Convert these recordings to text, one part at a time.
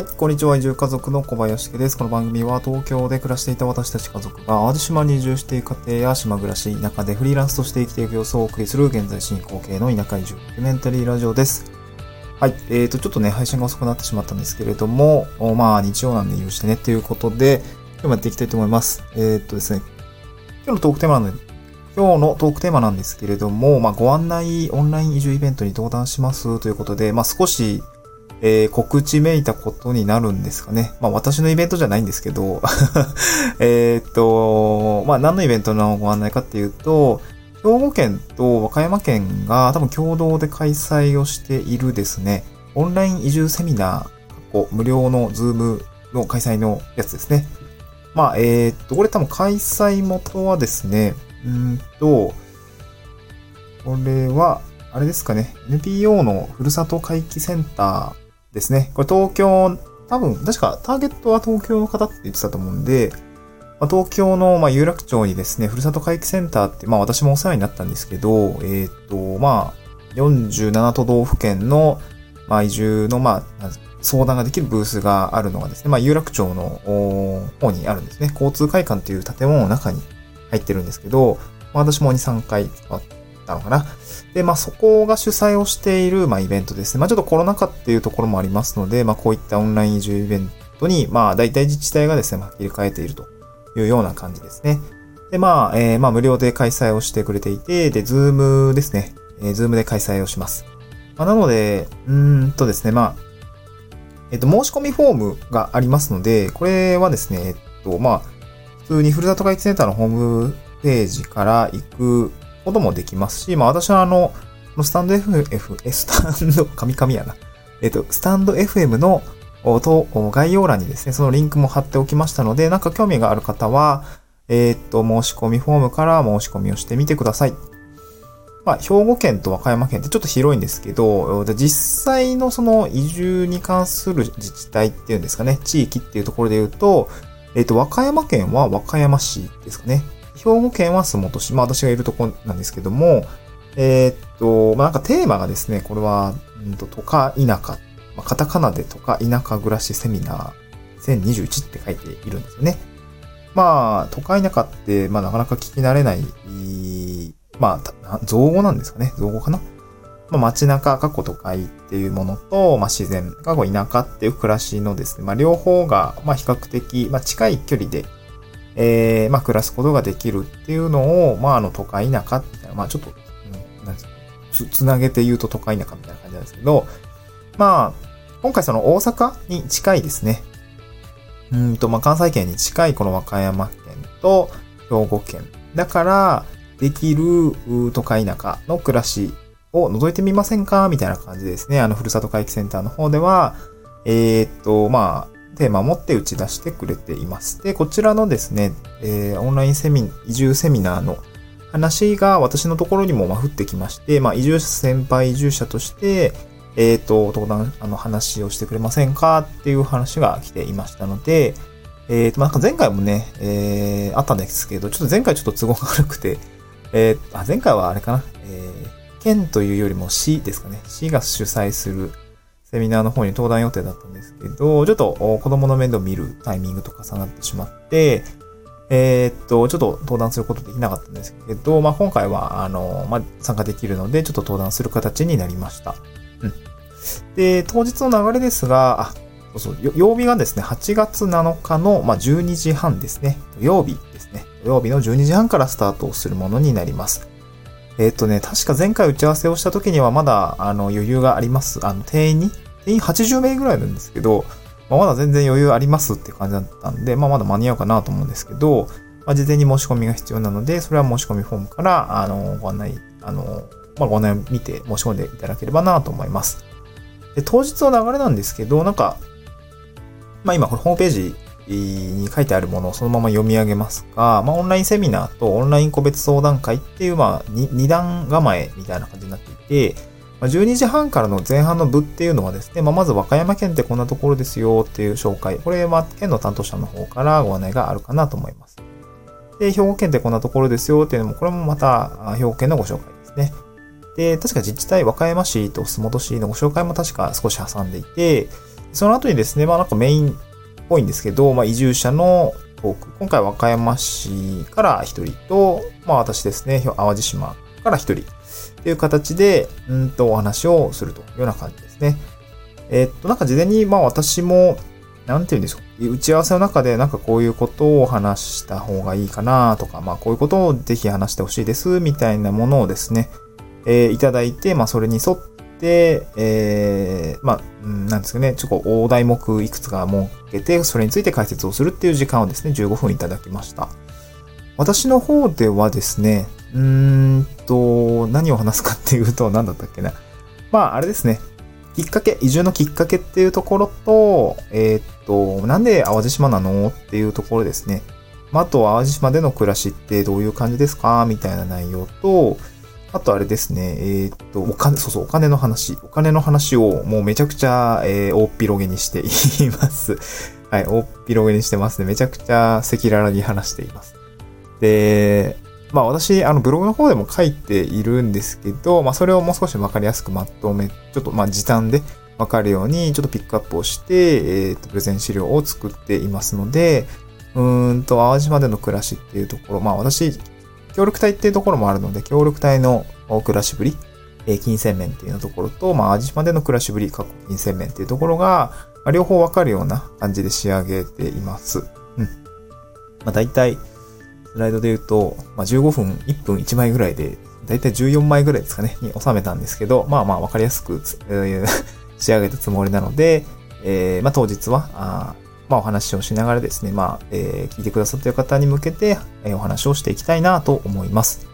はい、こんにちは。移住家族の小林家です。この番組は東京で暮らしていた私たち家族が淡路島に移住していく家庭や島暮らし、田舎でフリーランスとして生きていく様子をお送りする現在進行形の田舎移住ドキュメンタリーラジオです。はい、えーと、ちょっとね、配信が遅くなってしまったんですけれども、まあ、日曜なんで移住してねっていうことで、今日もやっていきたいと思います。えー、っとですね、今日のトークテーマなんで、今日のトークテーマなんですけれども、まあ、ご案内オンライン移住イベントに登壇しますということで、まあ、少しえー、告知めいたことになるんですかね。まあ私のイベントじゃないんですけど えっと、まあ何のイベントのご案内かっていうと、兵庫県と和歌山県が多分共同で開催をしているですね、オンライン移住セミナー、無料のズームの開催のやつですね。まあ、えー、っと、これ多分開催元はですね、うんと、これは、あれですかね、NPO のふるさと回帰センターですね。これ東京、多分、確かターゲットは東京の方って言ってたと思うんで、まあ、東京の、まあ、有楽町にですね、ふるさと回帰センターって、まあ私もお世話になったんですけど、えっ、と、まあ、47都道府県の、まあ、移住の、まあ、相談ができるブースがあるのがですね、まあ、有楽町の方にあるんですね。交通会館という建物の中に入ってるんですけど、まあ、私も2、3回使ってたのかな。で、まあそこが主催をしている、まあイベントですね。まあちょっとコロナ禍っていうところもありますので、まあこういったオンライン移住イベントに、まあ大体自治体がですね、まあ切り替えているというような感じですね。で、まあ、えー、まあ無料で開催をしてくれていて、で、ズームですね。えー、ズームで開催をします。まあ、なので、うんとですね、まあ、えっ、と、申し込みフォームがありますので、これはですね、えっと、まあ、普通にふるさと回帰センターのホームページから行くこともできますし、まあ私はあの、スタンド FF、スタンド、カミカミやな。えっと、スタンド FM の概要欄にですね、そのリンクも貼っておきましたので、なんか興味がある方は、えー、っと、申し込みフォームから申し込みをしてみてください。まあ、兵庫県と和歌山県ってちょっと広いんですけど、実際のその移住に関する自治体っていうんですかね、地域っていうところで言うと、えっ、と、和歌山県は和歌山市ですかね。兵庫県は洲本市。まあ私がいるとこなんですけども、えー、っと、まあなんかテーマがですね、これは、うんと、とか田舎。まあ、カタカナでとか田舎暮らしセミナー1021って書いているんですよね。まあ、都会田舎って、まあなかなか聞き慣れない、まあ、造語なんですかね。造語かな。まあ、街中、過去都会っていうものと、まあ、自然、過去田舎っていう暮らしのですね、まあ、両方が、まあ、比較的、まあ、近い距離で、えー、まあ、暮らすことができるっていうのを、まあ、あの、都会田舎みたいな、まあ、ちょっと、うん、なんつつなげて言うと都会田舎みたいな感じなんですけど、まあ、今回その大阪に近いですね。うんと、まあ、関西圏に近いこの和歌山県と兵庫県。だから、できる都会田舎の暮らしを覗いてみませんか？みたいな感じですね。あの、ふるさと回帰センターの方では、えー、っと、まあ、テーマを持って打ち出してくれています。で、こちらのですね、えー、オンラインセミ、移住セミナーの話が私のところにも降ってきまして、まあ、移住者先輩移住者として、えっ、ー、と、登壇、あの、話をしてくれませんかっていう話が来ていましたので、えっ、ー、と、なんか前回もね、えー、あったんですけど、ちょっと前回ちょっと都合が悪くて、えー、あ、前回はあれかな、えー、県というよりも市ですかね。市が主催する、セミナーの方に登壇予定だったんですけど、ちょっと子供の面倒を見るタイミングと重なってしまって、えー、っと、ちょっと登壇することできなかったんですけど、まあ、今回は、あの、まあ、参加できるので、ちょっと登壇する形になりました。うん。で、当日の流れですが、あ、そうそう、曜日がですね、8月7日の、まあ、12時半ですね。土曜日ですね。土曜日の12時半からスタートをするものになります。えっ、とね、確か前回打ち合わせをした時にはまだ、あの、余裕があります。あの、定員に、定員80名ぐらいなんですけど、まあ、まだ全然余裕ありますって感じだったんで、まあ、まだ間に合うかなと思うんですけど、まあ、事前に申し込みが必要なので、それは申し込みフォームから、あの、ご案内、あの、まあ、ご案内を見て申し込んでいただければなと思います。で、当日の流れなんですけど、なんか、まあ、今これホームページに書いてあるものをそのまま読み上げますが、まあ、オンラインセミナーとオンライン個別相談会っていう、まあ、二段構えみたいな感じになっていて、まあ、12時半からの前半の部っていうのはですね、まあ、まず和歌山県ってこんなところですよっていう紹介。これは県の担当者の方からご案内があるかなと思います。で、兵庫県ってこんなところですよっていうのも、これもまた兵庫県のご紹介ですね。で、確か自治体和歌山市と洲本市のご紹介も確か少し挟んでいて、その後にですね、まあなんかメインぽいんですけど、まあ移住者のトーク。今回和歌山市から一人と、まあ私ですね、淡路島から一人っていう形で、うんとお話をするというような感じですね。えー、っと、なんか事前に、まあ私も、なんて言うんでしょう。打ち合わせの中でなんかこういうことを話した方がいいかなとか、まあこういうことをぜひ話してほしいですみたいなものをですね、えー、いただいて、まあそれに沿って、えー、まあ、なんですかね、ちょっと大題目いくつか設けて、それについて解説をするっていう時間をですね、15分いただきました。私の方ではですね、うーんと、何を話すかっていうと、何だったっけな。まあ、あれですね。きっかけ、移住のきっかけっていうところと、えー、っと、なんで淡路島なのっていうところですね。まあ、あと、淡路島での暮らしってどういう感じですか？みたいな内容と、あとあれですね、えー、っと、お金、そうそう、お金の話。お金の話をもうめちゃくちゃ、えー、大っ広げにしています。はい、大っ広げにしてますね。めちゃくちゃ赤裸々に話しています。で、まあ私、あのブログの方でも書いているんですけど、まあそれをもう少しわかりやすくまとめ、ちょっとまあ時短でわかるように、ちょっとピックアップをして、えっ、と、プレゼン資料を作っていますので、うーんと、淡路島での暮らしっていうところ、まあ私、協力隊っていうところもあるので、協力隊の暮らしぶり、え金銭面っていうところと、まあ、淡路島での暮らしぶり、過去金銭面っていうところが、まあ、両方わかるような感じで仕上げています。うん。まあ、大体、スライドで言うと、まあ、15分、1分1枚ぐらいで、だいたい14枚ぐらいですかね、に収めたんですけど、まあまあわかりやすく、えー、仕上げたつもりなので、えー、まあ当日は、あまあお話をしながらですね、まあ、えー、聞いてくださっている方に向けて、えー、お話をしていきたいなと思います。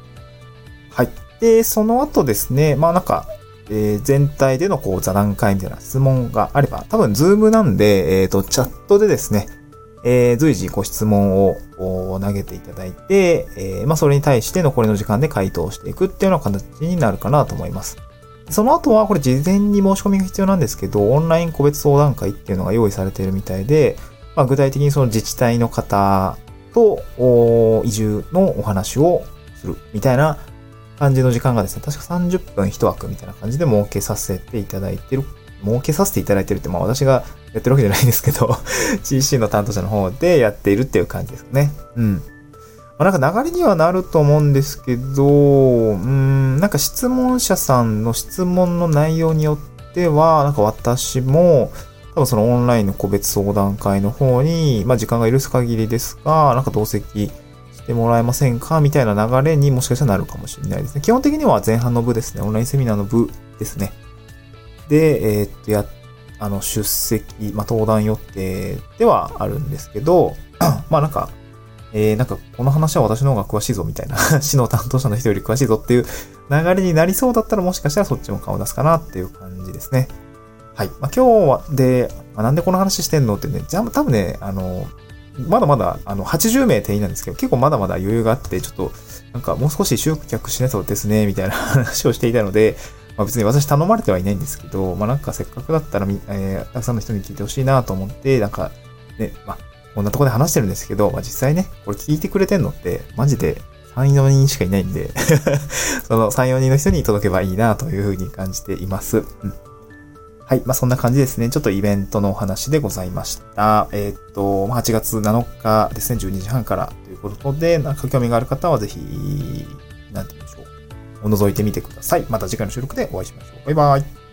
はい。で、その後ですね、まあなんか、えー、全体でのこう座談会みたいな質問があれば、多分ズームなんで、えっ、ー、と、チャットでですね、えー、随時ご質問を投げていただいて、え、まあ、それに対して残りの時間で回答していくっていうような形になるかなと思います。その後は、これ事前に申し込みが必要なんですけど、オンライン個別相談会っていうのが用意されているみたいで、まあ、具体的にその自治体の方と移住のお話をするみたいな感じの時間がですね、確か30分1枠みたいな感じで設けさせていただいてる設けさせていただいてるって、まあ私がやってるわけじゃないんですけど GC の担当者の方でやっているっていう感じですかね。うん。まあ、なんか流れにはなると思うんですけど、うん、なんか質問者さんの質問の内容によっては、なんか私も、多分そのオンラインの個別相談会の方に、まあ時間が許す限りですが、なんか同席してもらえませんかみたいな流れにもしかしたらなるかもしれないですね。基本的には前半の部ですね。オンラインセミナーの部ですね。で、えー、っと、や、あの、出席、まあ、登壇予定ではあるんですけど、まあなんか、えー、なんか、この話は私の方が詳しいぞみたいな、市の担当者の人より詳しいぞっていう流れになりそうだったらもしかしたらそっちも顔出すかなっていう感じですね。はい。まあ、今日は、で、まあ、なんでこの話してんのってね、じゃあ多分ね、あの、まだまだ、あの、80名定員なんですけど、結構まだまだ余裕があって、ちょっと、なんかもう少し集客しなそうですね、みたいな話をしていたので、まあ、別に私頼まれてはいないんですけど、まあなんかせっかくだったら、えー、たくさんの人に聞いてほしいなと思って、なんか、ね、まあ、こんなとこで話してるんですけど、まあ実際ね、これ聞いてくれてんのって、マジで3、4人しかいないんで その3、4人の人に届けばいいなというふうに感じています。うん。はい。まあ、そんな感じですね。ちょっとイベントのお話でございました。えー、っと、8月7日ですね、12時半からということで、なんか興味がある方はぜひ、なんて言うんでしょう。お覗いてみてください。また次回の収録でお会いしましょう。バイバイ。